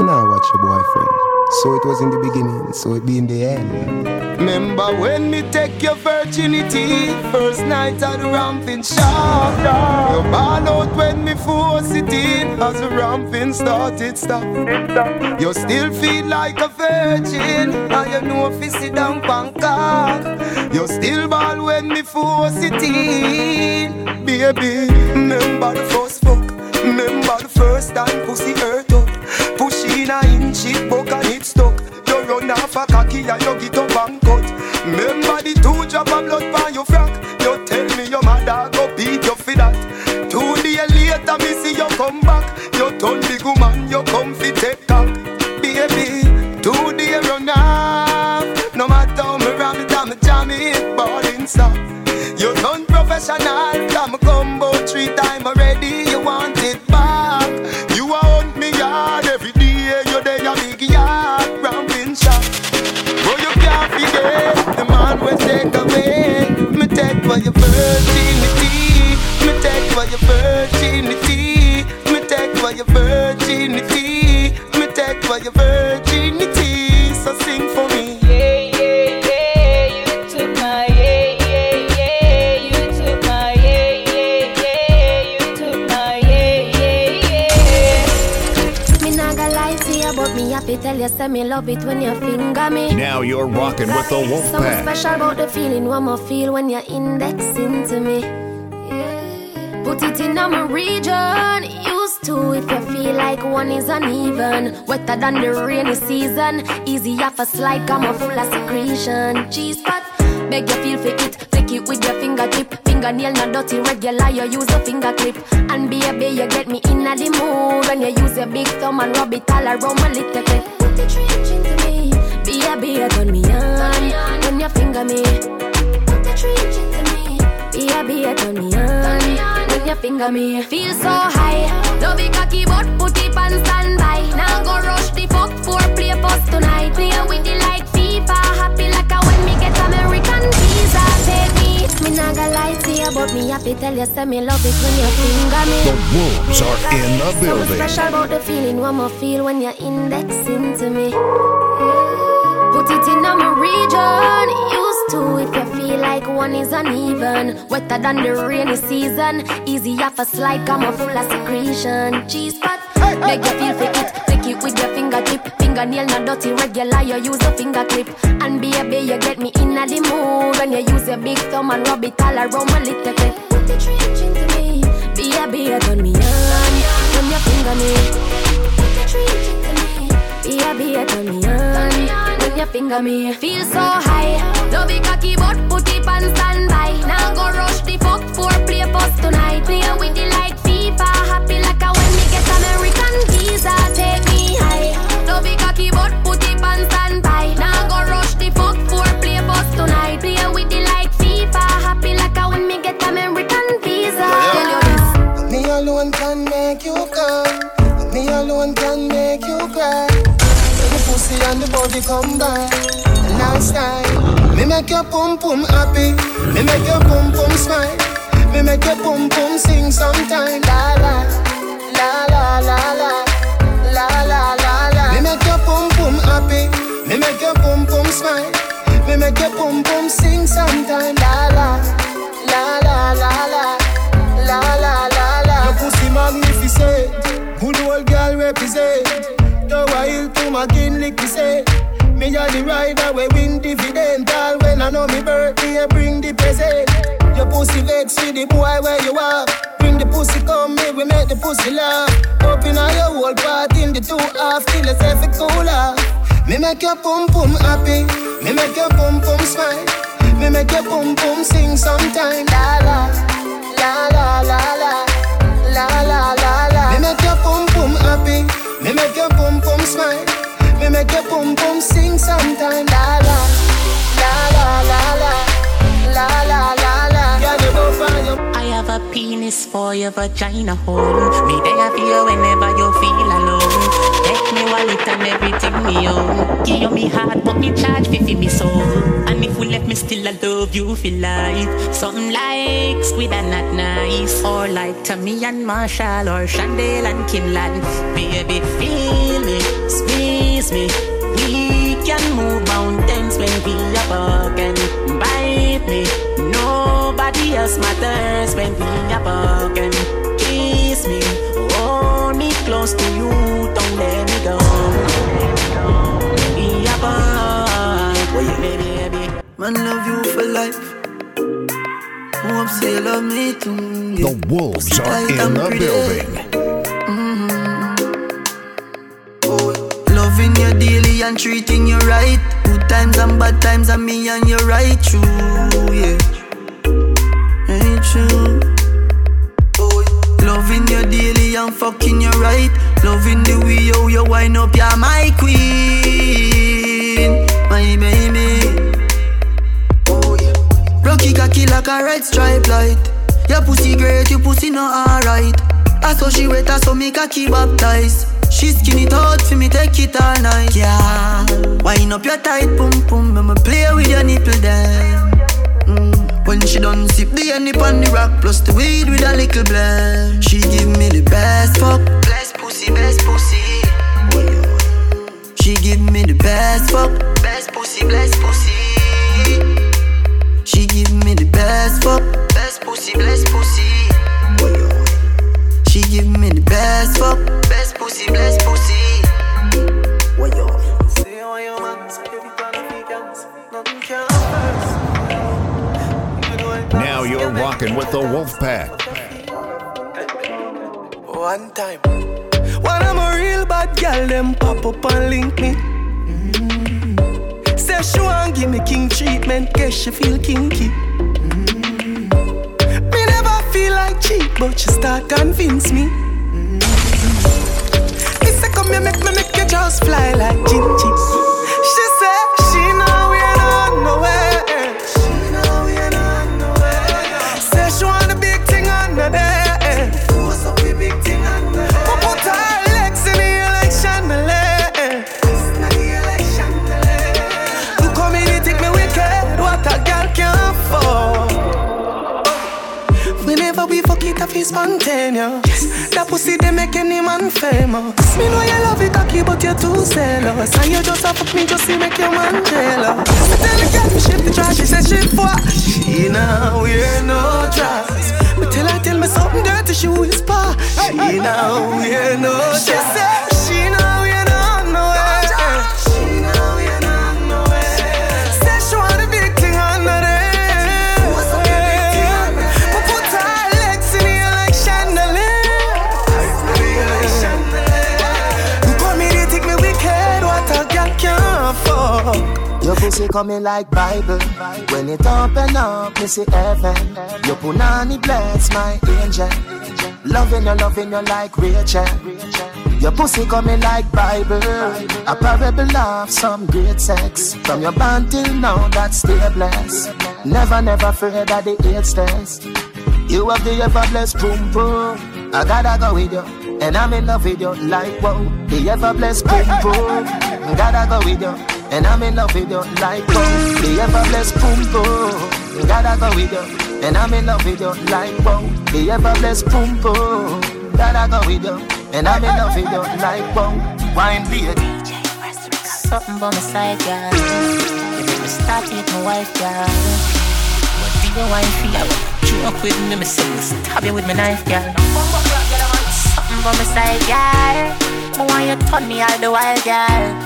Now watch your boyfriend. So it was in the beginning, so it be in the end. Remember when me take your virginity? First night at the ramping shop You ball out when me force it in. As the ramping started stop. You still feel like a virgin. And you know if you sit down Bangkok You still ball when me force it in. Baby, remember the first fuck. Remember the first time pussy hurt in a inch it buck and it stuck. You run off a cocky and you get up and cut. Remember the two drop of blood on your frack You tell me your mother go beat you for that. Two days later me see you come back. You turn big woman you come fi take cock. Baby, two days run off. No matter how me ram it and me jam it Ballin' stop You turn professional Come combo three time while you're virgin. Me tell you, say me love it when you finger me. Now you're rocking with the Something Wolfpack. special about the feeling one more feel when you're indexing to me. Put it in my region. Used to if you feel like one is uneven. Wetter than the rainy season. Easy off a slide, come on full of secretion. Cheese pot, beg you feel for it. Flick it with your fingertip. Fingernail not dirty, regular. You use a finger clip. And baby, you get me in the mood when you use your big thumb and rub it all around my little bit. Put the trench into me. Be a be a turn me on when you finger me. Put the trench into me. Be a be a turn me on when you finger me. Feel so high, love it cocky but put it on standby. Now go rush the fuck for play post tonight. Play with the me gonna lie to you, but me happy tell you say me love it when you finger me. The wolves are in the Something building. special about the feeling one more feel when you're indexing to me. Put it in my region. Used to if you feel like one is uneven. Wetter than the rainy season. Easy off a slide, come on full of secretion. Cheese pot, make you feel for it. Take it with your fingertip. Fingernail not dirty, regular. You use a finger clip. And baby, you get me in the mood when you use your big thumb and rub it all around my little bit. Put the trench into me. Be a be a turn me on when you finger me. Put the trench into me. Be a be a turn me on when you finger me. Feel so high, love it cocky but put it on standby. Now go rush the fuck for play post tonight. Play with the like FIFA, happy like a when me get American visa. Take me high, love it cocky but put it on standby. Now go rush the fuck for play post tonight. Play with the like FIFA, happy like a when me get American visa. Tell you this. Me alone can make you come. Me alone can make you cry. The pussy and the body come by. Nice time. Me make your pum pum happy. Me make your pum pum smile. Me make your pum pum sing sometime. La la la la la la la smile. Me make your boom boom sing sometime. La la, la la la la, la la la la. Your pussy magnificent, good old girl represent. The wild to my kinlick say. Me a the rider we win dividend. All when I know me birthday, bring the present. Your pussy vex with the boy where you are. Bring the pussy come, me we make the pussy laugh. Open all your whole part in the two half till it's every cool. Me make your boom boom happy. Me make your boom boom smile. Me make your boom boom sing sometime. La la, la la la la, la la la la. Me make your boom boom happy. Me make your boom boom smile. Me make your boom boom sing sometime. La la, la la la la, la la la penis for your vagina hole. Me there for you whenever you feel alone. Take me wallet and everything me own. Give you me heart, but me charge fi fi me soul. And if we left me still, I love you for life. Something like squid and not nice, or like Tammy and Marshall, or Chandel and Kimlan. Baby, feel me. Squeeze me. We can move mountains when we are broken. Bite me. Nobody else matters when we are broken. Kiss me. Oh, Hold me close to you. Don't let me go. We are broken. Oh, yeah, baby, baby. Man, love you for life. Hope say love me too. yeah. The wolves are tight in and the pretty. building. Mm-hmm. Oh, loving you daily and treating you right. Good times and bad times, and me and you right true, yeah. True. Loving you daily and fucking you right. Loving the way you, you wind up, you're my queen, my baby. Rocky cocky like a red stripe light. Your pussy great, your pussy not alright. I saw she wet, I saw me cocky baptized. She skin it out for me, take it all night. Yeah, wind up your tight pum pum, I'ma play with your nipple there. Mm. When she done sip the honey on the rock, plus the weed with a little blend. She give me the best fuck, best pussy, best pussy. She give me the best fuck, best pussy, best pussy. She give me the best fuck, best pussy, best pussy. She give me the best fuck, best pussy, best pussy. Say how you man, so You're rocking with the Wolf Pack. One time. When I'm a real bad girl, them pop up and link me. Mm. Say she want give me king treatment, guess she feel kinky. Mm. Me never feel like cheap, but she start convince me. Mm. Me say come here, make me make you just fly like Gingy. We fuck it, I feel spontaneous. That pussy they make any man famous. Me know you love it cocky, but you're too zealous. And you just fuck me just to make your man jealous. Me tell the girl me shift the trash, she said she fuck. She now wear no dress. Me tell her tell me something dirty, she whisper. She now wear no dress. She now pussy coming like Bible. When it open up, me see heaven. Your punani bless my angel. Loving you, loving you like Rachel. Your pussy coming like Bible. A parable of some great sex. From your band till now, that's still blessed. Never, never afraid of the AIDS test. You have the ever blessed boom boom. I gotta go with you, and I'm in love with you like wow. The ever blessed boom boom. Gotta go with you, and I'm in love with you like wow. The ever blessed boom boom. Gotta go with you, and I'm in love with you like wow. The ever blessed boom boom. Gotta go with you, and I'm in love with you like wow. Wine beer. Something by my side, girl. You me start with my wife, girl. What do you want for you? Joke with me, me say, stab you with my knife, girl. Something by my side, girl. I want you turn me all the while, girl.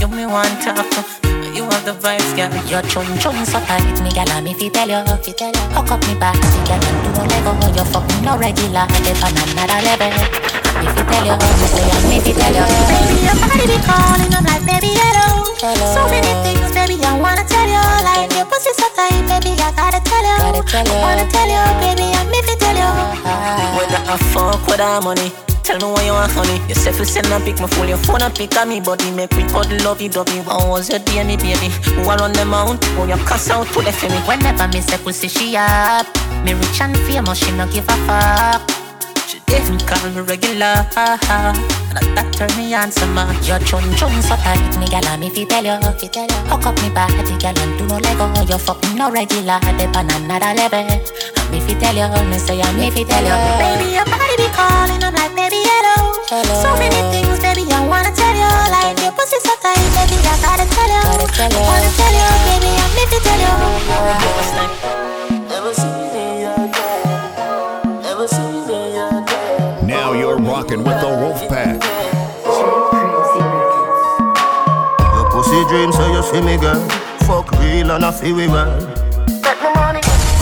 You me want talk, you have the vibes, girl. Your chun chun so tight, me gal, me fi tell you, fi tell you. Hook up me back, girl, and do no lego. You fuck me no regular, dip on another level. Me fi tell you, me say and me fi tell you. Baby, your body be calling, I'm like, baby, hello. So many things, baby, I wanna tell you. Like your pussy so tight, baby, I gotta tell you. I wanna tell you, baby, and me fi tell you. Ah. Whether I fuck with our money. Tell me what you want, honey. You say fi send a pic, my phone, your phone a pic of me body. Make me cuddle lovey dovey. How was your day, me baby? Who are on the mount? Who you cuss out to the for me? Whenever me say pussy, she up. Me rich and famous, she no give a fuck. If me call me regular, and that turn me on some more. Your chun chun so tight, me gal, me fi tell you, fi tell you. Hook up me body, gal, and do no lego. You fucking no regular, they pan another level. Me fi tell you, me say I'm me fi tell you. Baby, your body be calling, I'm like, baby, hello. hello. So many things, baby, I wanna tell you. Like your pussy so tight, baby, I gotta tell you. Gotta tell you. I wanna tell you, baby, I'm me fi tell you. Right. You're rocking with the Wolf Pack. Your pussy dreams, so you see me, girl. Fuck real and I feel we well.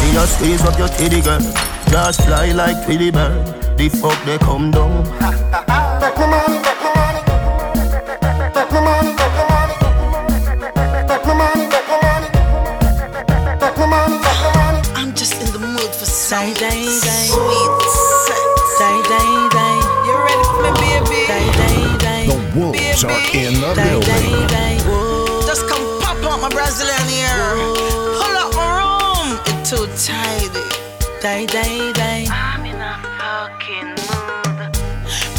Me a squeeze up your titty, girl. Just fly like Tweety bird. The fuck they come down.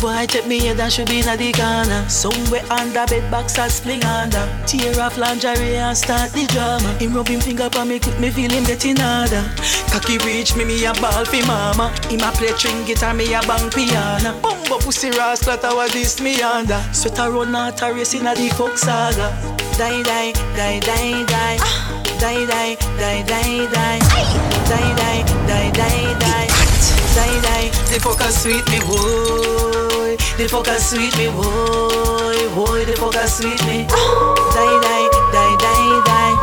Boy, take me head and should be in the corner. Somewhere under bed box and spling under. Tear off lingerie and start the drama. Him rub him finger on me, me feel him getting harder. Cocky reach me, me a ball fi mama. Him a play string guitar, me a bang piano. Bumbo pussy rascal, that was this me under. Sweat a run out a race in the fuck saga. Die, die, die, die, die. Die, die, die, die, die. Die, die, die, die, die. Die, die, the fucker sweet me, boy. The fucker sweet me, boy. Boy, the fucker sweet me. Die, die, die, die, die.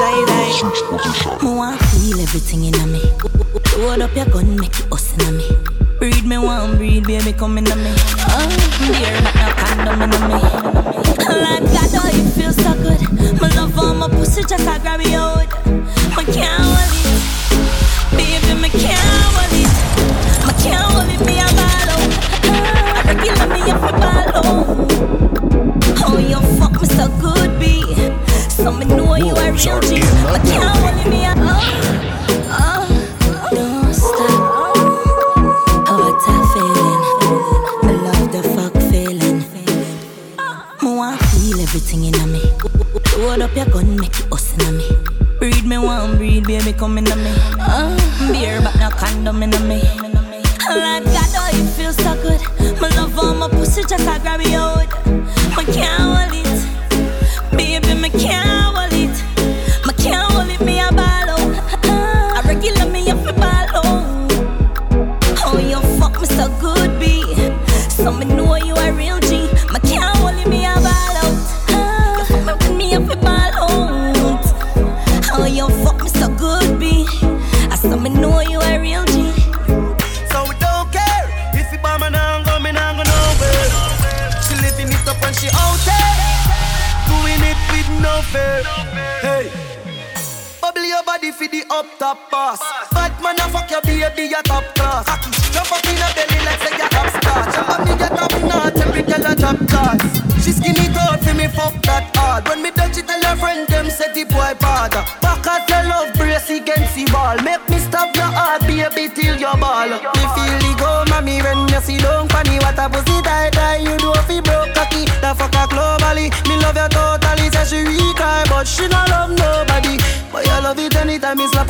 Die, die. Me want feel everything in me. Load up your gun, make it us in me. Breed me one, breed baby, come in me. Oh, dear, but no condom in me. Like God, oh, it feels so good. My love on my pussy, just I grab it out. My can't So me know you are real G. in the can't hold me a. Don't stop. Oh, what a feeling. I love the fuck feeling. Me want feel everything in me. Load up your gun, make it us in me. Breed me one, breed baby, come in me. Uh, beer, but no condom in me. Like God, oh, it feels so good. My love on my pussy, just I grab it out. My can't hold it, baby, me can't man, I fuck your baby, your top class. Jump up in her belly like say you're upstart. Jump up in your top notch, every girl a top class. She skinny tall for me, fuck that hard. When me touch it, tell her friend them say the boy bad. Back at your love brace against the ball. Make me stop your heart, baby, till your ball. Me feel the go, mommy, when you see don't funny. What a pussy die die, you do fi broke cocky. The fucker globally, me love your totally.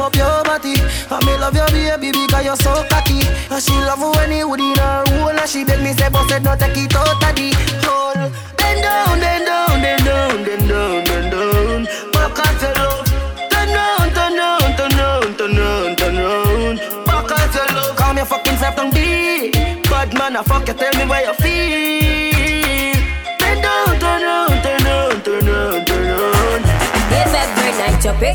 Up your body. And me love your baby because you're so cocky. And she love when you would in her hole. And she beg me say, said no take it out of the hole. Bend down, bend down, bend down, bend down, bend down. Back at your love. Turn round, turn round, turn round, turn round, turn round. Back at your love. Calm your fucking self down, B. Bad man, I fuck you, tell me where you feel.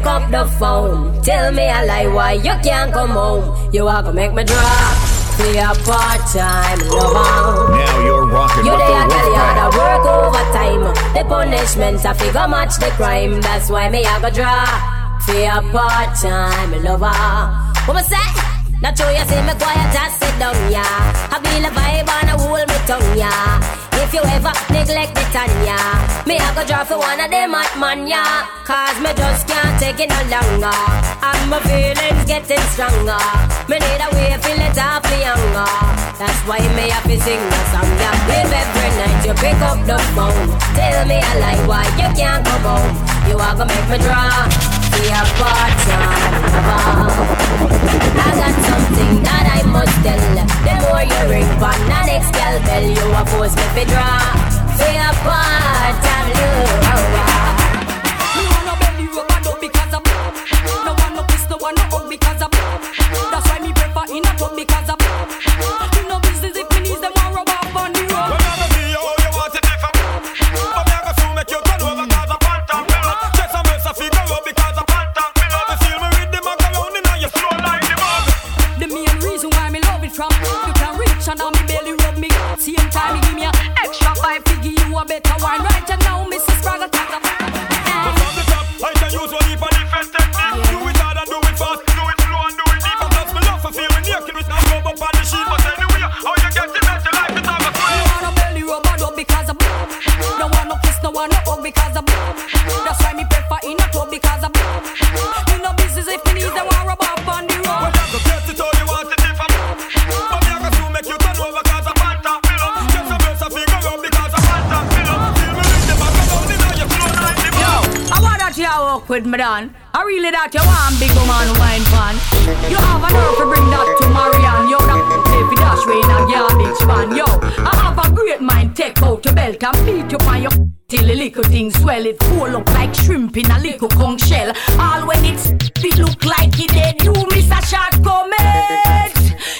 Up the phone, tell me a lie why you can't come home. You are gonna make me drop. Be a part-time lover. Now you're rocking You with the girl, you Wolf had Pack. to work overtime. The punishment, I figure match the crime. That's why me I go draw. Be a part-time lover. What me say? Not true, you see me quiet, just sit down, yeah. I feel a vibe and I hold me tongue, yeah. If you ever neglect the Tanya, me I go draw for one of them hot man. Cause me just can't take it no longer. And my feelings getting stronger. Me need a way to it off me younger. That's why me have to sing a song, yeah. If every night you pick up the phone, tell me a lie why you can't come home. You are gonna make me draw. Be a part-time lover. I got something that I must tell. The more you ring the next girl bell, you a force me to draw. Be a part-time lover. Me wanna bend the rubber dub because of love. No one no kiss, no one no hug because of love. That's why me prefer in a tub because of You fuck with me done. I really that you want big woman wine pan. You have a nerve to bring that to Marianne. Yo, that you dash way in a garbage man. Yo, I have a great mind. Take out your belt and beat you on your till the little thing swell. It full up like shrimp in a little conch shell. All when it's it look like it dead. You miss a shot comment.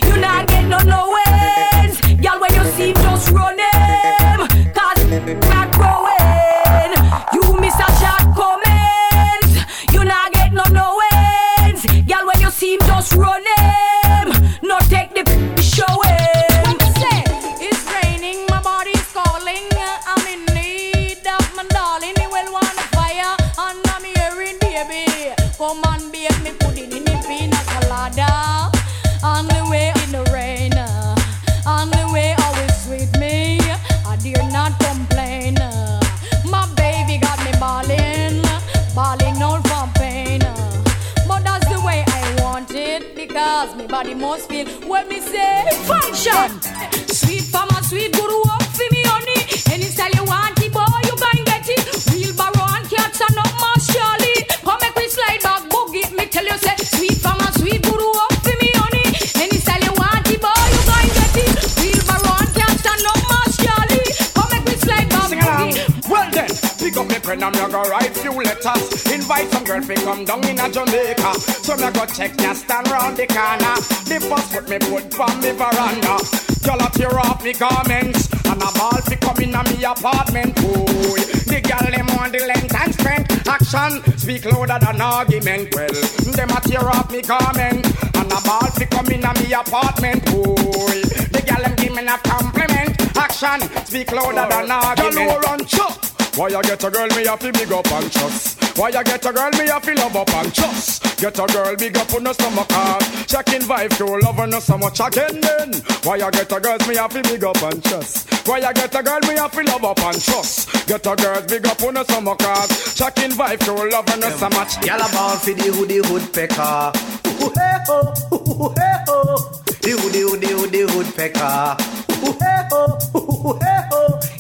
You not get no no ends. Y'all when you see just run him. Cause not growing. Run must feel when me say function. Pick up me pen and me go write few letters. Invite some girl fi come down in a Jamaica. So me go check ya stand round the corner. The first foot me put from me veranda. Girl a tear off me garments and a ball fi come in a me apartment. Boy, the girl them want the length and strength. Action speak louder than argument. Well, them a tear off me garment and a ball fi come in a me apartment. Boy, the girl them give me a compliment. Action speak louder than argument. Girl, run chop. Why you get a girl me have to big up and trust? Why you get a girl me have to love up and trust? Get a girl big up on the stomach heart. Checking vibe to love her no much again then. Why you get a girl me have to big up and trust? Why you get a girl me have to love up and trust? Get a girl big up on the stomach heart. Checking vibe to love her no so much. Y'all a ball for the hoodie woodpecker. Ooh, hey, ho, ooh, hey, ho. The hoodie, hoodie, hoodie woodpecker. Ooh, hey, ho,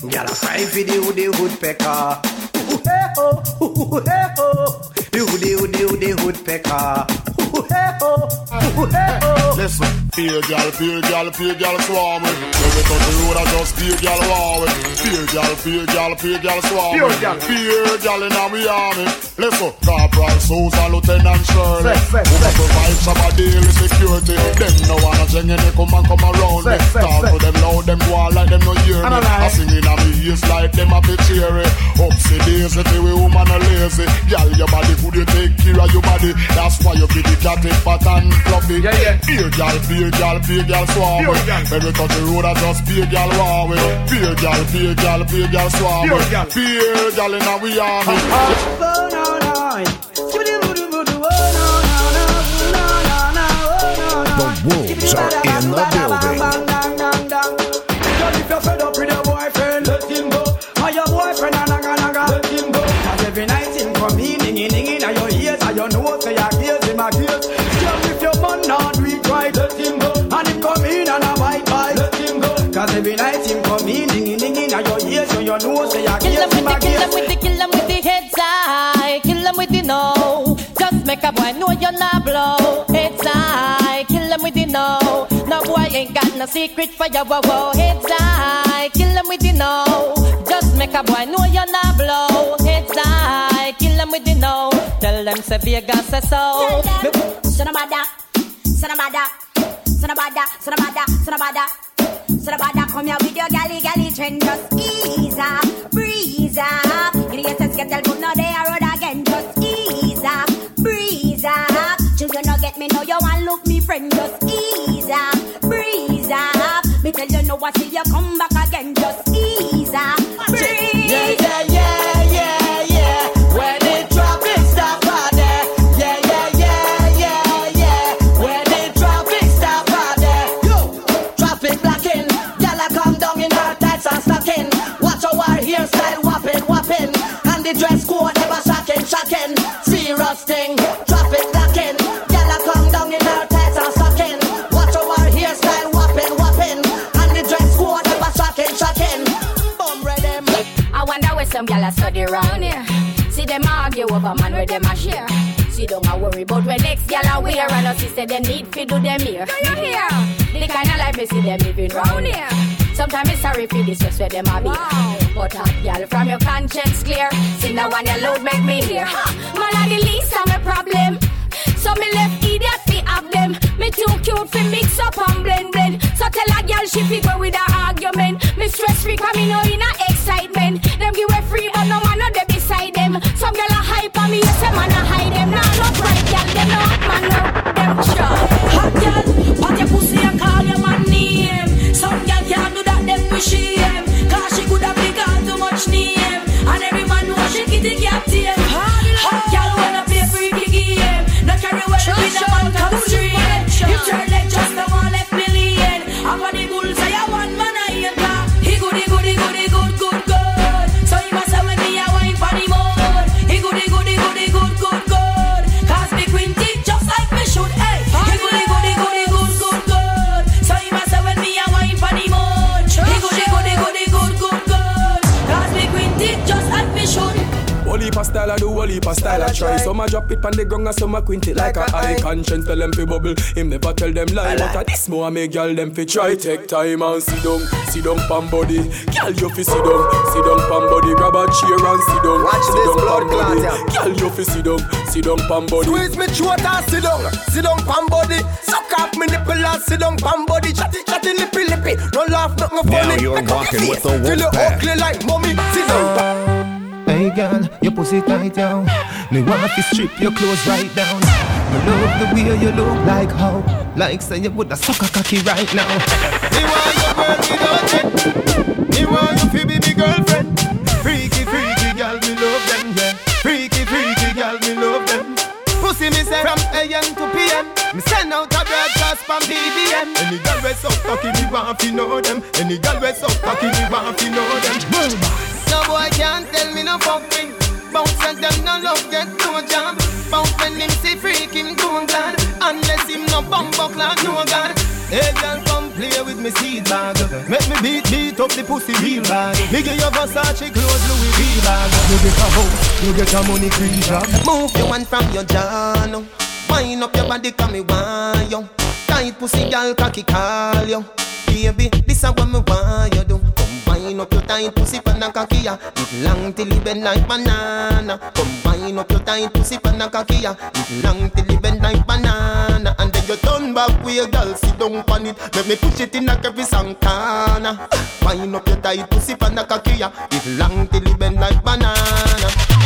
ho. Y'all a cry for the hoodie woodpecker. Ooh, hey, ho, ooh, hey, ho. The hoodie, hoodie, hoodie woodpecker. Ooh, hey, ho, ooh, hey, ho. Listen, fear gal, fear gal, fear gal swarm with. Every touch the road, I just fear gal war with. Fear gal, fear gal, fear gal swarm Fear with. gal. Fear gal in our army. Listen, Corporal Sousa, Lieutenant Shirley. Say, say, Who say. provide some of daily security. Them no wanna jeng and they come and come around me. Say, say, Talk to them loud, them go like them no hear me. I don't lie. I sing in a me ears like them a bit cheery. Upsy daisy, the way woman a lazy. Gal, your body could you take care of your body? That's why you be the cat in fat and fluffy. Yeah, yeah. Beer gal, beer gal, beer gal swarm Beer with. Every touch the road, I just beer gal war with. Beer gal, beer gal, beer gal swarm Beer with. gal. Beer gal in our army. Oh, no, no. Skibidi voodoo voodoo, oh, no, no, no. No, no, no, oh, no, no. The wolves are in the building. 'Cause every night him come in, dinging dinging in your ears, and you know say your Kill ears them with him the, a kill gears. them with the, kill them with the heads high. Kill them with the no. Just make a boy know you're not blow. Heads high. Kill them with the no. No boy ain't got no secret for your wow wow. Heads high. Kill them with the no. Just make a boy know you're not blow. Heads high. Kill them with the no. Tell them say Vegas say so. Sonabada, Sonabada, Sonabada, Sonabada, Sonabada. Sonabada, come here with your galley, galley trend. Just ease up, breeze up. You know, you get but now they are road again. Just ease up, breeze up. Children don't get me, know you want look me friend. Just ease up, breeze up. Me tell you, no, I see you come back again. Just argue over man where them a share. See don't a worry about when next gal a wear and us say them need fi do them here. Do you hear? The kind of life me see them living round here. Sometimes it's sorry for this just where them a be. But hot gal from your conscience clear. See now when your load make me hear. Ha, man a the least of my problem. So me left idiot fi have them. Me too cute fi mix up and blend blend. So tell a girl she fi go with her argument. Me stress free cause me know in a excitement. Them give way free but no man no dey beside them. Some girl a hype on me, yes a man a hide them. Nah no right girl, them no hot man no them sure. Hot girl, pat your pussy and call your man name. Some girl can't do that, them wish shame. On the ground and some a quint it like, a eye. Conscience tell them fi bubble, him never tell them lie. But a this more make girl them fi try. Take time and sit down, sit down pam body. Girl you fi sit down, sit down pam body. Grab a chair and sit down, sit down pam body. Girl you fi sit down, sit down pam body. Squeeze me throat and sit down, sit down pam body. Suck off me nipple and sit down pam body. Chatty chatty lippy lippy, no laugh nothing funny. Now you're Make up rocking your with the face till you ugly like mommy. Sit down. Hey girl, your pussy tight down. Me want to strip your clothes right down. Me love the way you look like how, like say you woulda suck a cocky right now. Me want your girl without it. Me want you fi be me girlfriend. Freaky, freaky girl, me love them, yeah. Freaky, freaky girl, me love them. Pussy me say from AM to PM. Me send out a broadcast from BBM. Any girl we so cocky, me want fi know them. Any girl we so cocky, me want fi know them. No boy can't tell me no fucking. Bounce and them no love get no job. Bounce when him see freak him too glad. Unless him no bum like no god. Hey girl, come play with me seed bag. Make me beat beat up the pussy real bad. Me give you Versace clothes, Louis V bag. You get a house, you get a money job. Move your hand from your now. Wind up your body, come me want you. Tight pussy, girl, cocky call you. Baby, this is what me want you do. Come wind up your tight pussy, pan a cocky ya. It long till it bend like banana. Come wind up your tight pussy, pan a cocky ya. It long till it bend like banana. And then you turn back with your girl, sit down on it. Make me push it in a every Santana. Wind up your tight pussy, pan a cocky ya. It long till it bend like banana.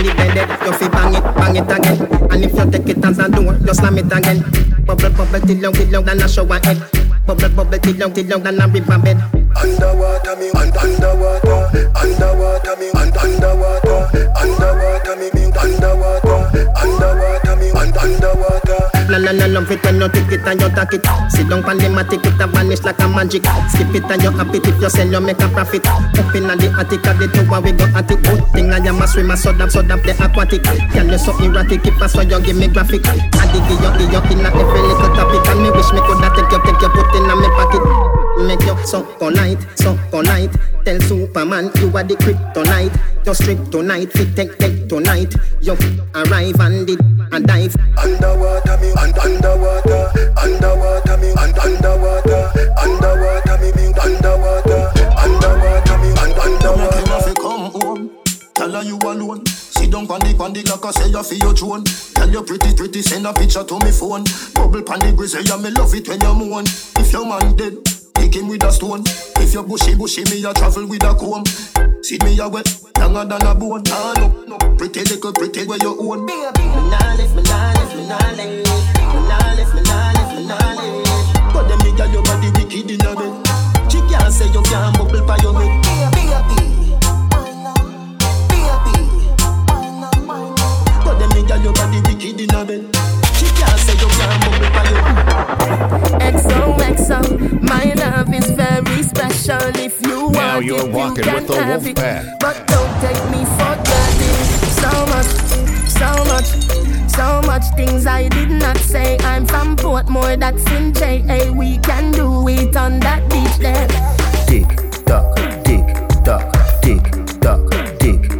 On the bed, you fi bang it, bang it again. And if you take it as a door, you slam it again. Bubble, bubble, till long, till long, than a shower head. Bubble, bubble, till long, till long, than a river bed. Underwater me, un- underwater, underwater me, un- underwater, underwater me, underwater, underwater me, un- underwater. La la la love it when you take it and you take it. Sit down pan the matic, it a vanish like a magic. Skip it and you happy if you sell, you make a profit. Up in the attic, at the tower we go at it. Good thing I am a swimmer, so that so that the aquatic. Girl you so erratic, if I saw you give me graphic. I dig you, give you in a every little topic, and me wish me coulda take you, take you, put in a me pocket. Make you so polite, so polite. Tell Superman you are the kryptonite. Just strip tonight, fit take take tonight. You arrive and did and dive. Underwater pon the pon the clock, I say you feel your throne. Tell you pretty pretty, send a picture to me phone. Bubble pon the grizzly, yeah me love it when you moan. If your man dead, take him with a stone. If you bushy bushy, me a travel with a comb. See me a wet, longer than a bone. Ah no, no, pretty little pretty where you own. Me nah live, me nah live, me nah live. Me nah live, me nah live, me nah live. But them girl your body wicked in a bed. She can't say you can't bubble by your head. But them me girl your body wicked in a bed. She can't say you can't bubble by your head. XOXO, my love is very special. If you want Now you're it, rocking you with can the have it. Wolfpack. But don't take me for granted. So much, so much, so much things I did not say. I'm from Portmore, that's in JA. We can do it on that beach there. Tick tock, tick tock, tick tock, tick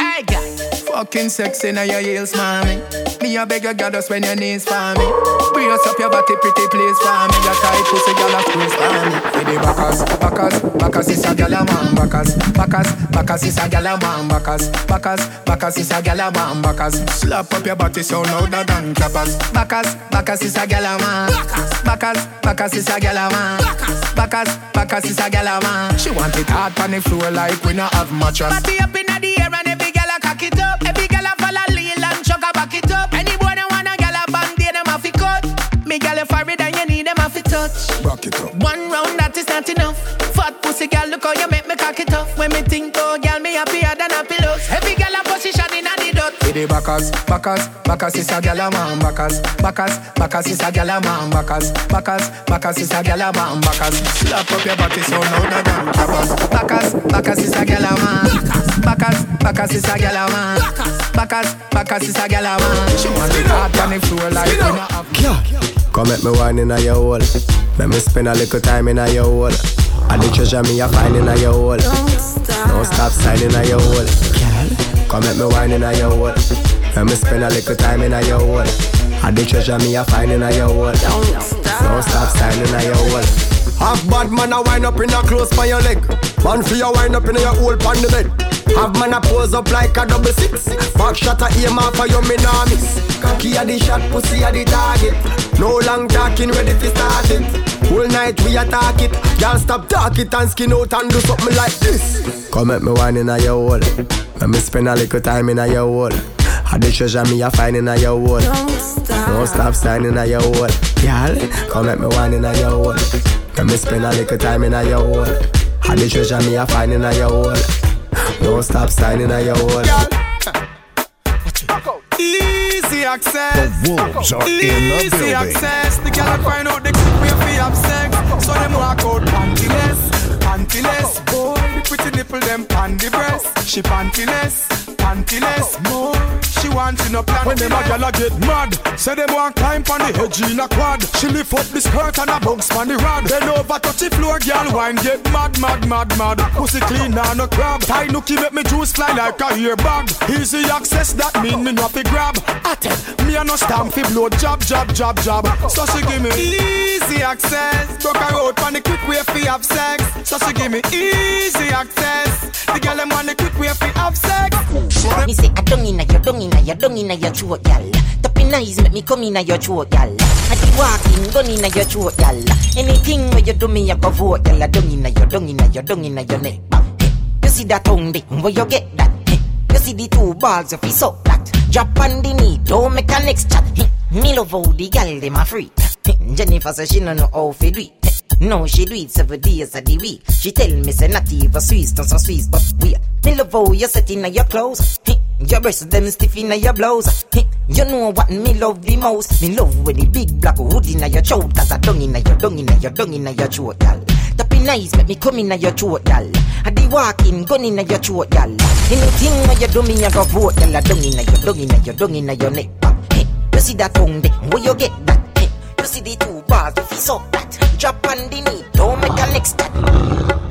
Fucking sexy now your heels, mommy. Me a beg you, girl, just when your knees for me. Brace up your body, pretty please for me. Your tight pussy, girl, a squeeze for me. For the backers, backers, backers is a girl a man. Backers, backers, backers is a girl a man. Backers, backers, backers is a girl a man. Backers, slap up your body so louder than clappers. Backers, backers is a girl a man. Backers, backers is a girl a man. Backers, backers is a girl a man. She want it hard on the floor like we not have mattress. Party up in the air and every girl a cock it up. And chuck a back it up. Any boy that want a girl a bang, they them have to cut. Me girl a for it and you need them have to touch. Back it up. One round that is not enough. Fat pussy girl, look how you make me cock it off. When me think oh girl, me happier than a pillows. Every girl a a the dot. Backers, backers, backers is a gal a man. Backers, backers, backers is a gal a man. Backers, backers, backers is a gal a man. Backers, slap up your body so louder than clappers. Backers, backers is a gal a man. Backers, backers is a gal a man. Backers, backers is a gal a man. She want it hard on the floor like we not have. Come make me wine in a your hole. Let me spend a little time in a your hole. And the treasure me a find in a your hole. Don't stop Don't stop signing a your hole. Come make me wine in a your hole. Let me spend a little time in a your hole. And the treasure me a find in a your hole. Don't stop signing a your hole. Half bad man a wind up in a close by your leg. Man for your wind up in your hole pan the bed. Have man a pose up like a double six. Back shot a aim off for your nah. Cocky a the shot, pussy a the target. No long talking, ready to start it. Whole night we attack it. Can't stop talk it and skin out and do something like this. Come make me wine in a your hole. Let me spend a little time in a your hole. And the treasure me a find in a your hole. Don't stop don't stop signing a your hole. Girl, come make me wine in a your hole. Let me spend a little time in a your hole. And the treasure me a find in a your hole. Don't stop signing a your hole. Easy access. The wolves are in the building. Easy access. The girl find out the quick way we have sex. So them walk out pantyless, pantyless. Boy, the pretty nipple them panty breast. She pantyless, pantyless. More. She wants in a plan. When them a gyal a get mad, say them want climb on the edge in a quad. She lift up the skirt and a bounce on the rod. Then over touch the floor, gyal wine get mad, mad, mad, mad. Pussy clean and no crab. Tie nookie make me juice fly like a ear bag. Easy access that mean me no fi grab. Atten, me a no stamp fi blow jab, jab, jab, jab. So she give me Easy access. Broke her out on the quick way fi have sex. So she give me easy access. The girl them want the quick way fi have sex. Me say I don't inna your, don't inna your, don't inna your throat, gal. Tapping eyes make me come inna your throat, gal. I keep walking, gun inna your throat, gal. Anything where you do me, I go vote, gal. I don't inna your, don't inna your, don't inna your neck. You see that tongue dick, where you get that? You see the two balls, if you suck that. Drop on the knee, don't make a next chat. Me love how the gal dem a freak. Jennifer say she no know how fi do it. No, she do it seven days of the week. She tell me say not even Swiss, not so Swiss, but we. Me love how you set inna your clothes. Your breasts them stiff inna your blouse. You know what me love the most? Me love when the big black hood inna your throat. Cause I dung inna your dung inna your dung inna your throat, gal. Tapping eyes make me come inna your throat, gal. I the walking gun inna your throat, gal. Anything where you do me, I go vote, gal. I dung inna your dung inna your dung inna your neck. You see that tongue? Where you get that? See the two bars if you suck that? Drop on the knee, don't make a next that.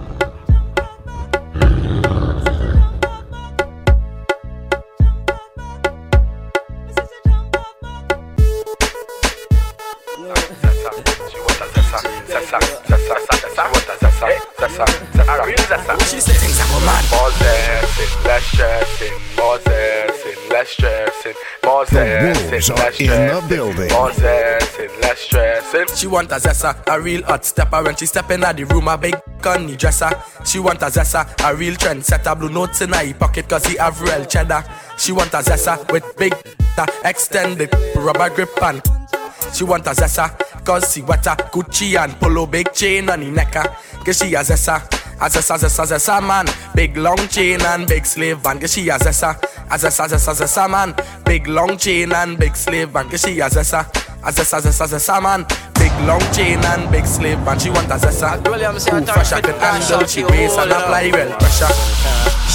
She said things are mad. More zessing, less stressing, more zessing, less stressing, more zessing, wolves are in the building. more zessing, less stressing. She want a zessa, a real hot stepper when she step in the room, a big gunny dresser. She want a zessa, a real trendsetter, blue notes in her pocket cause he have real cheddar. She want a zessa with big uh, extended rubber grip and she want a zessa cause she wetter Gucci and polo big chain on the necker. Ah. Cause she a zessa As a as a as a man, big long chain and big slave van. Cause she a sa, as a as a as a man, big long chain and big slave van. Cause she a sa, as a as a as a man, big long chain and big slave van. She want a sa. Who fresh I can handle, she waist and apply well pressure.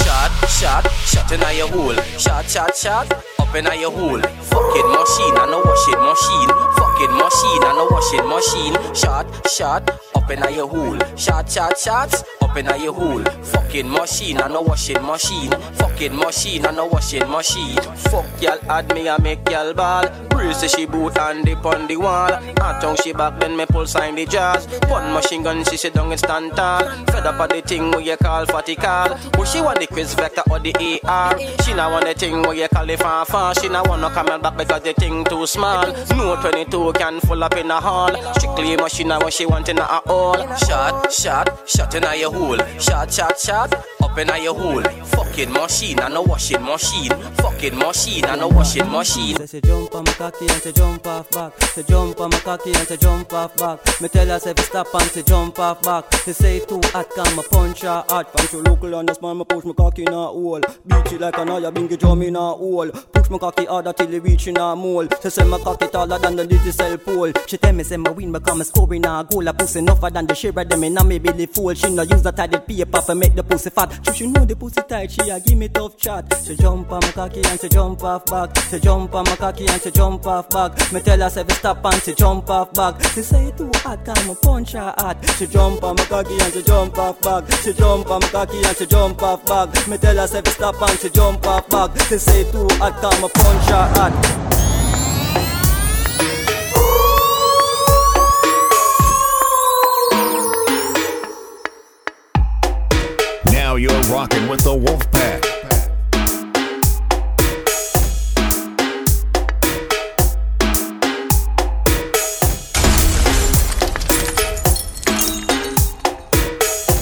Shot, shot, shot in your hole. Shot, shot, shot, up in your hole. Fucking machine and a washing machine. Fucking machine and a washing machine. Shot, shot, up in your hole. Shot, shot, shots, in your hole. Fucking machine and a washing machine. Fucking machine and a washing machine. Fuck y'all add me and make y'all ball. Say she boot and dip on the wall. I tongue she back then me pull sign the jazz. One machine gun she sit down and stand tall. Fed up at the thing where you call fatty call. But she want the Kriss Vector or the AR. She not want the thing where you call it fanfare. She not want no camel back because the thing too small. No 22 can full up in a hall. Strictly machine what she want in a all. Shot, shot, shot in a your hole. Shot, shot, shot, up in your hole. Fucking machine and a washing machine. Fucking machine and a washing machine. Say she jump on my cocky and say jump off back. Say jump on my cocky and say jump off back. Me tell her say stop and say jump off back. She say too hot can me punch her hard. From she local on the spine me push my cocky in her hole. Beat it like an eye bingy drum in her hole. Push my cocky harder till it reach in her mole. She say my cocky taller than the digital pole. She tell me say my win become a scoring her goal. A pussy enougher than the share of them in a me belly full. She no use that tidy paper for make the pussy fat. She she know the pussy tight. She a give me tough chat. She jump on my cocky and she jump off back. She jump on my cocky and she jump off back. Me tell her say stop and she jump off back. She say too hot can me punch her hard. She jump on my cocky and she jump off back. She jump on my cocky and she jump off back. Me tell her say stop and she jump off back. She say too hot can me punch her hard. Rocking with the Wolf Pack.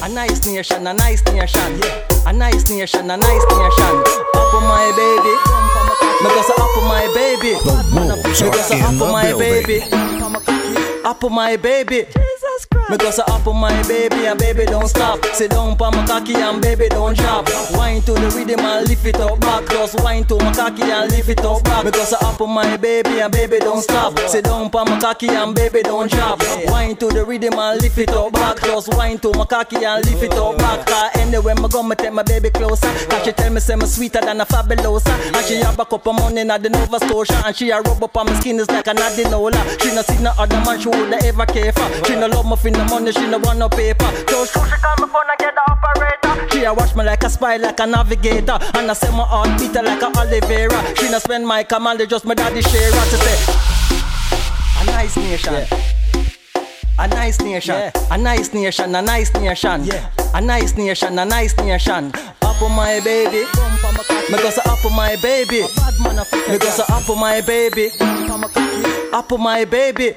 A nice nation, a nice nation. A nice nation, a nice nation. Up on my baby. Go say up on my baby. Me go say up on my baby. Up on my baby. Me go say up on my baby and baby don't stop. Sit down pa my cocky and baby don't drop. Wine to the rhythm and lift it up back. Just wine to my cocky and lift it up back. Me go say up on my baby and baby don't stop. Sit down pa my cocky and baby don't drop. Wine to the rhythm and lift it up back. Just wine to my cocky and lift it up back. Cause anywhere me go, me take my baby closer. Cause she tell me say me sweeter than a fabulosa. And she have a cup of money in the Nova Scotia. And she a rub up on my skin is like an adenola. She no see no other man she woulda ever care for. She no love for no money, she no want no paper. So she she call me phone and get the operator. She a watch me like a spy, like a navigator. And I say my heart beat like a Oliveira. She no spend my command, they just my daddy share. To say, a nice nation. A nice nation, a nice nation, a nice nation, a nice nation, a nice nation. Up on my baby, me go say up on my baby, me go say up on my baby, up on my baby.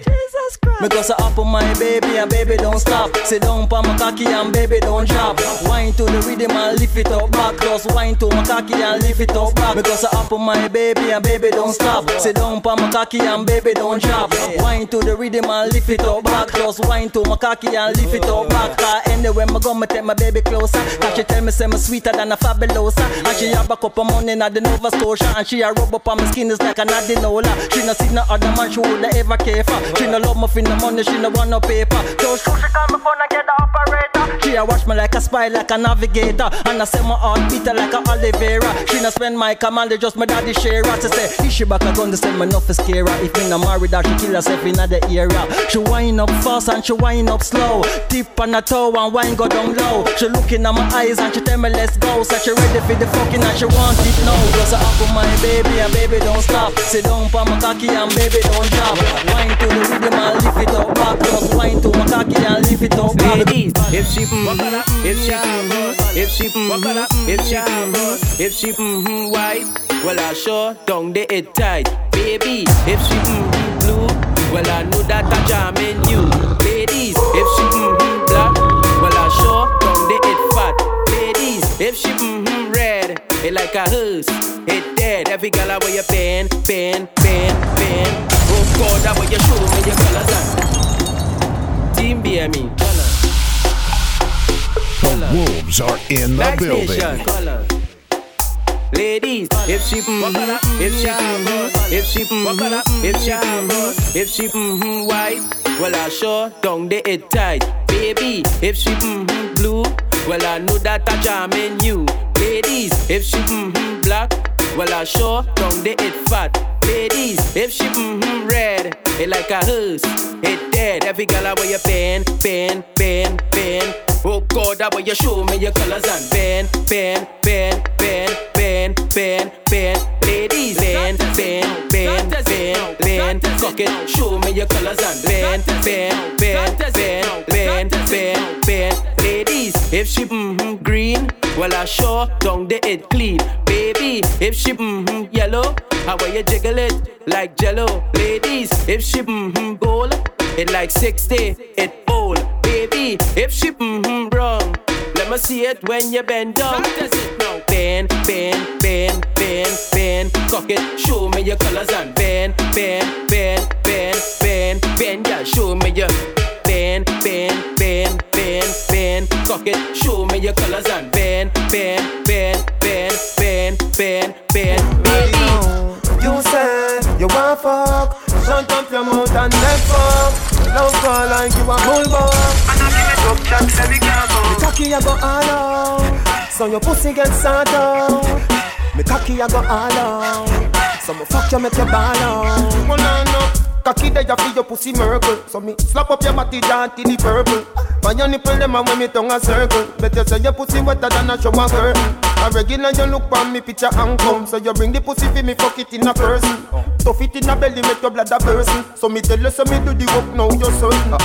Me say up on my baby and baby don't stop. Sit down pa my cocky and baby don't drop. Wine to the rhythm and lift it up back. Just wine to my cocky and lift it up back. Me say up on my baby and baby don't stop. Sit down pa my cocky and baby don't drop. Wine to the rhythm and lift it up back. Just wine to my cocky and lift it up back. Cause anywhere me go, me take my baby closer. Cause she tell me say me sweeter than a fabulosa. And she have a cup of money in the Nova Scotia. And she a rub up on my skin is like an adenola. She no see no other man she woulda ever care for. She no love me for no money, she no want no paper. So she call me phone and get the operator. She a watch me like a spy, like a navigator. And I say my heart beat like a Oliveira. She no spend my command, they just my daddy share. She say, if she back a gun, they send me for scare her. If me no married her, she kill herself in the area. She wind up fast and she wind up slow. Tip on her toe and wine go down low. She looking at my eyes and she tell me let's go. So she ready for the fucking and she want it now. Cause I up my baby and baby don't stop. Sit down pa my cocky and baby don't drop. Wine to the rhythm and lift it up back. Just to my cocky and lift it up back. Ladies, if she mm, if she mm, if she mm, if she mm, if she mm, white, well I sure tight, baby. If she mm, blue, well I know that I jam in you, ladies. If she mm, black, well I sure don't they it fat, ladies. If she mm, red, it like a hearse, it dead. Every girl I wear your pen, pen, pen, pen. Oh God, I wear your show me your colors on. Team BME. The wolves are in the Next building. nation. Ladies, if she mm-hmm, if she mm-hmm, if she mm-hmm, if she mm-hmm, if she mm-hmm white, well I sure don't they it tight. Baby, if she mm-hmm blue, well I know that I charming you. Ladies, if she mm-hmm black, well I sure don't they it fat. Ladies, if she mm-hmm red, it like a hearse, it dead. Every girl I wear your pen, pen, pen, pen. Oh God, that way you show me your colors and bend, bend, bend, bend, bend, bend, bend. Ladies, bend, bend, bend, bend, bend. Cock it, show me your colors and bend, bend, bend, bend, bend, bend, bend. Ladies, if she mm-hmm green, well I sure don't they it clean. Baby, if she mm-hmm yellow, how way you jiggle it like jello. Ladies, if she mm-hmm gold, it like 60, it old. Baby, if she mm-hmm wrong, let me see it when you bend down. Does it now? Bend, bend, bend, bend, bend. Cock it, show me your colors and bend, bend, bend, bend, bend, bend. Yeah, show me your bend, bend, bend, bend, bend. Cock it, show me your colors and bend, bend, bend, bend, bend, bend, bend. Baby, You say you want fuck. Shut up your mouth and let fuck. Love call like you a bulldog. And I give it up chat say me can't fuck Me cocky I go all out. So your pussy get sort out Me cocky I go all out. So me fuck you make you ball out. Well no no Cocky there you feel your pussy miracle. So me slap up your body down till it purple. Find your nipple them and when me tongue a circle. Better say your pussy wetter than a shower curtain A regular you look on me picture and come. So you bring the pussy for me fuck it in a person. Stuff it in a belly make your blood a person So me tell you so me do the work now you're certain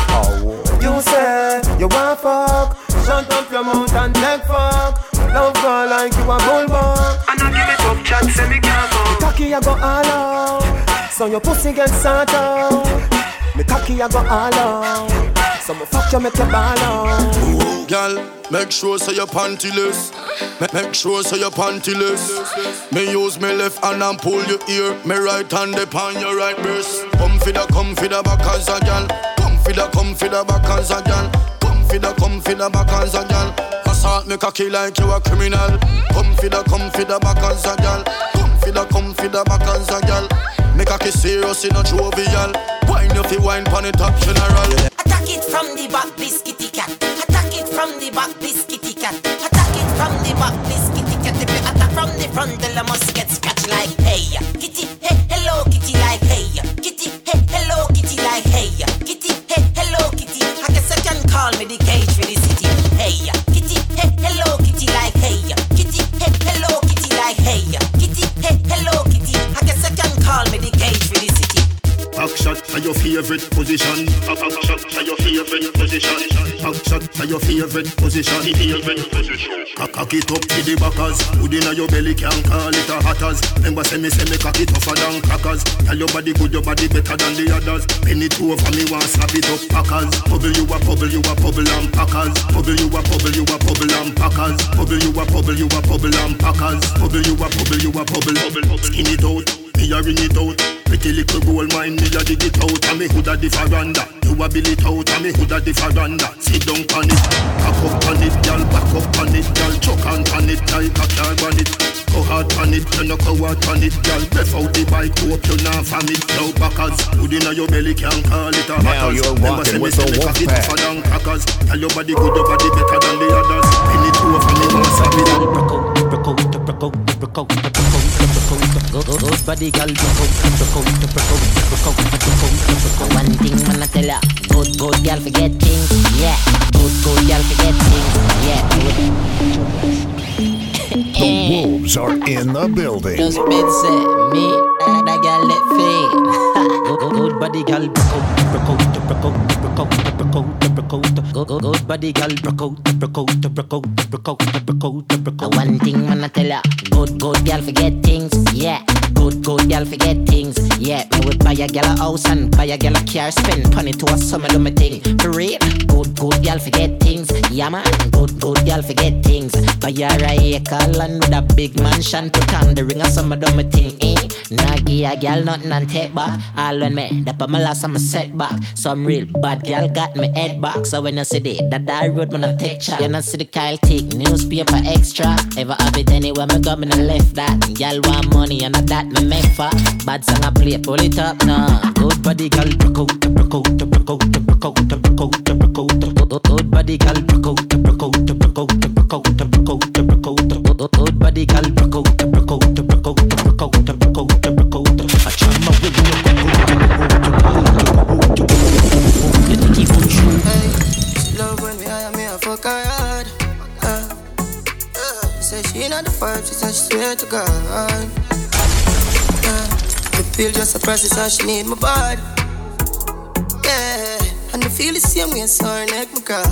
You say you want fuck. Shut up your mouth and take fuck. Love girl like you a bulldog. And I give it up chat say me can't Me cocky I go all out So your pussy get sort out Me cocky I go all out So me fuck you make you ball out Girl, make sure so your pantyless. Make, make sure so your pantyless. Me use me left hand and pull your ear. Me right hand upon your right breast. Come for the, come for the back as a gal. Come for the, come for the back as a gal. Come for the, come for the back as a gal. Assault me cocky like you a criminal. Come for the, come for the back as a gal. Come for the, come for the back as a gal. Me cocky serious in a jovial. Wine you wine pon the top general. Attack it from the back, biscuity cat. Attack it from the back, biscuity cat. Attack it from the back, biscuity cat. If you attack from the front, then I must get scratched like hey, kitty, hey, hello, kitty, like hey, kitty, hey, hello, kitty, like hey, kitty, hey, hello, kitty. I guess I can call me the cage for the city. Hey, kitty, hey, hello, kitty, like hey, kitty, hey, hello, kitty, like kitty, hey, call me the cage for the city. Back shot to your favorite position. Back back shot to your favorite position. Back shot to your favorite position. Favorite position. Cock cock it up to the backers. Hood inna your belly can call it a hatters. Remember say me say me cock it tougher than crackers. Tell your body good, your body better than the others. Penny two over me want slap it up packers. Bubble you a bubble, you a bubble and packers. Bubble you a bubble, you a bubble and packers. Bubble you a bubble, you a bubble and packers. Bubble you a bubble, you a bubble. Bubble skin it out. Me a ring it out. Pretty little gold mine, me a dig it out. And me hood a the veranda. You a bill it out. And me hood a the veranda. Sit down on it. Back up on it, girl. Back up on it, girl. Chuck on on it, like a car on it. Go hard on it, you no go hard on it, girl. Breath out the bike, hope you not. Now backers, hood inna your belly can't call it a Now hatters. you're Remember rocking say me with the me cocky Wolfpack. tougher than crackers. Tell your body good, your body better than the others. Pin it over me, want slap it. Good body girl, broke out, broke out, broke out, broke out, broke out, broke out. One thing man I tell ya, good good girl forget things, yeah. Good good girl forget things, yeah. The wolves are in the building. Just bit say me, uh, that girl let fade. good, good, good body girl, broke out, broke out, broke out, broke out, broke out, broke out. Good, good, good body girl, broke out, broke out, broke out, broke out, broke out, broke out. One thing man I tell ya, good good girl forget things, yeah. Good good girl forget things, yeah. Me would buy a girl a house and buy a girl a car, spend money to a summer do me thing. For real, good good girl forget things, yeah man. Good good girl forget things. Buy her a acre land with a big mansion, put on the ring of summer do me thing, eh. Nah, give a girl nothing and take back. All when me, the my last I'm a setback. Some real bad girl got me head back. So when you see the that I road when I take chat. You not see the Kyle take newspaper extra. Ever have it anywhere me go, me no left that. Girl want money and a that me make for. Bad song I play, pull it up now. Good body girl, broke out, broke out, broke out, broke out, broke out, broke out. Good body girl, broke out, broke out, broke out, out, broke out, broke out, broke out. I try my way, you think you put you? Hey, love when me hire me a fuck her hard. Uh, uh, say she not the vibe, she say she swear to God. Uh, the pill just process, how she need my body. Yeah, and the feel the same way, so her neck my cry.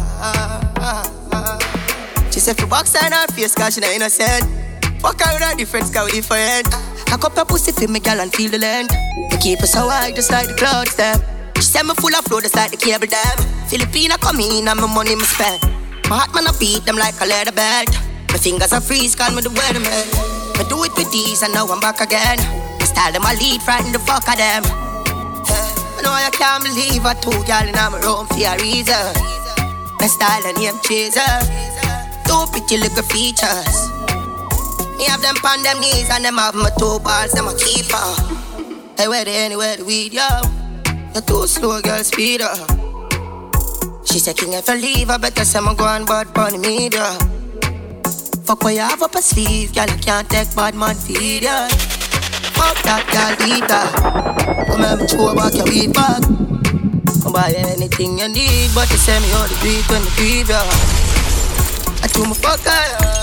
She said for box her not face, cause she not innocent. Fuck her with a different, cause we different. I cup her pussy for me, girl, and feel the length. We keep her so high, just like the clouds, them. She said me full of flow, just like the cable dam. Filipina come in and my money me spend. My heart man I beat them like a leather belt. My fingers are freeze, call me the weatherman. I do it with these and now I'm back again. I style them I lead, frighten the fuck of them. I know I can't believe I two y'all in my room for a reason. My style and name chaser. Two pretty little features. Me have them on them knees and them have my two balls, them a keeper. Hey, where they anywhere the weed, yo? You're too slow, girl, speed up. She said, King, if I leave, I better say I'm going bad bunny media. Fuck what you have up a sleeve, girl, I can't take bad man feed ya. Fuck that, girl, leave that. Come here, me throw back your weed back. Come buy anything you need, but you send me all the beat when the grieve ya. I do my fuck her,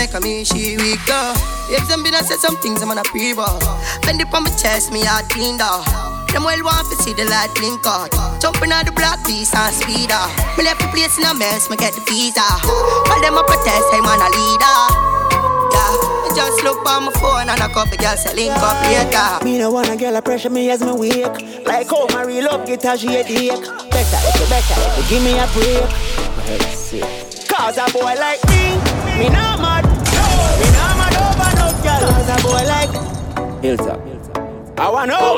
make her me she weak though. If them been a say some things, I'm on a pre-ball. Bend it on my chest, me heart clean though. Them well want to see the light blink out. Jumping on the block, piece and speed up. Me left the place in a mess, me get the visa. All them a protest, hey man a leader. Yeah, me just look on my phone and a couple girls say link up later. Me no wanna girl a pressure me as me wake. Like how my real love get a she headache. Better if you better if you give me a break. For heaven's sake. Cause a boy like me, me not mad. Me not mad over no girl. Cause a boy like Hilltop. I wanna know.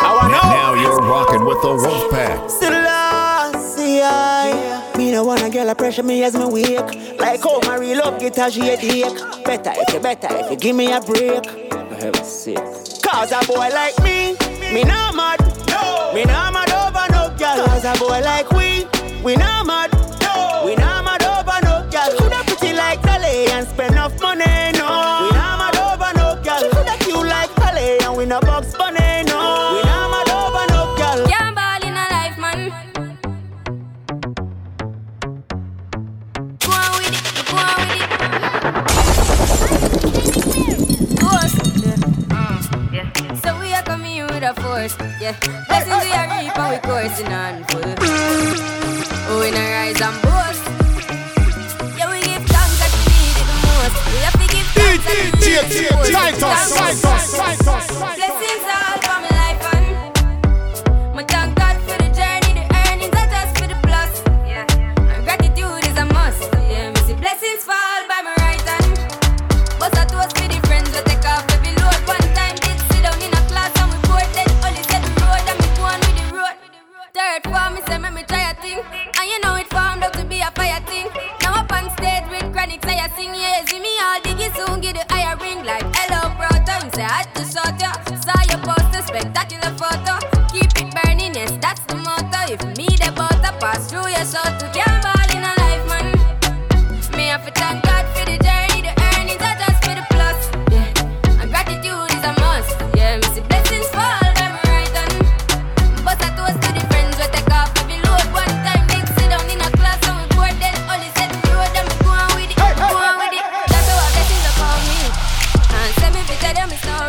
I wanna know. Now you're rocking with the Wolfpack. Selassie, I Me no wanna girl a pressure me as me wake Like how my real love get a she headache Better if you better if you give me a break For heaven's sake Cause a boy like me, me not mad no. Me not mad over no girl Cause a boy like we, we not mad no. We not enough money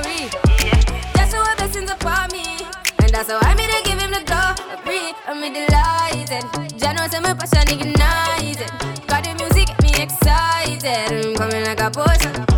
my. That's how blessings upon me. And that's how I made to give him the glory. I'm delighted. Jah knows say my passion ignited. Got the music me excited. I'm coming like a potion.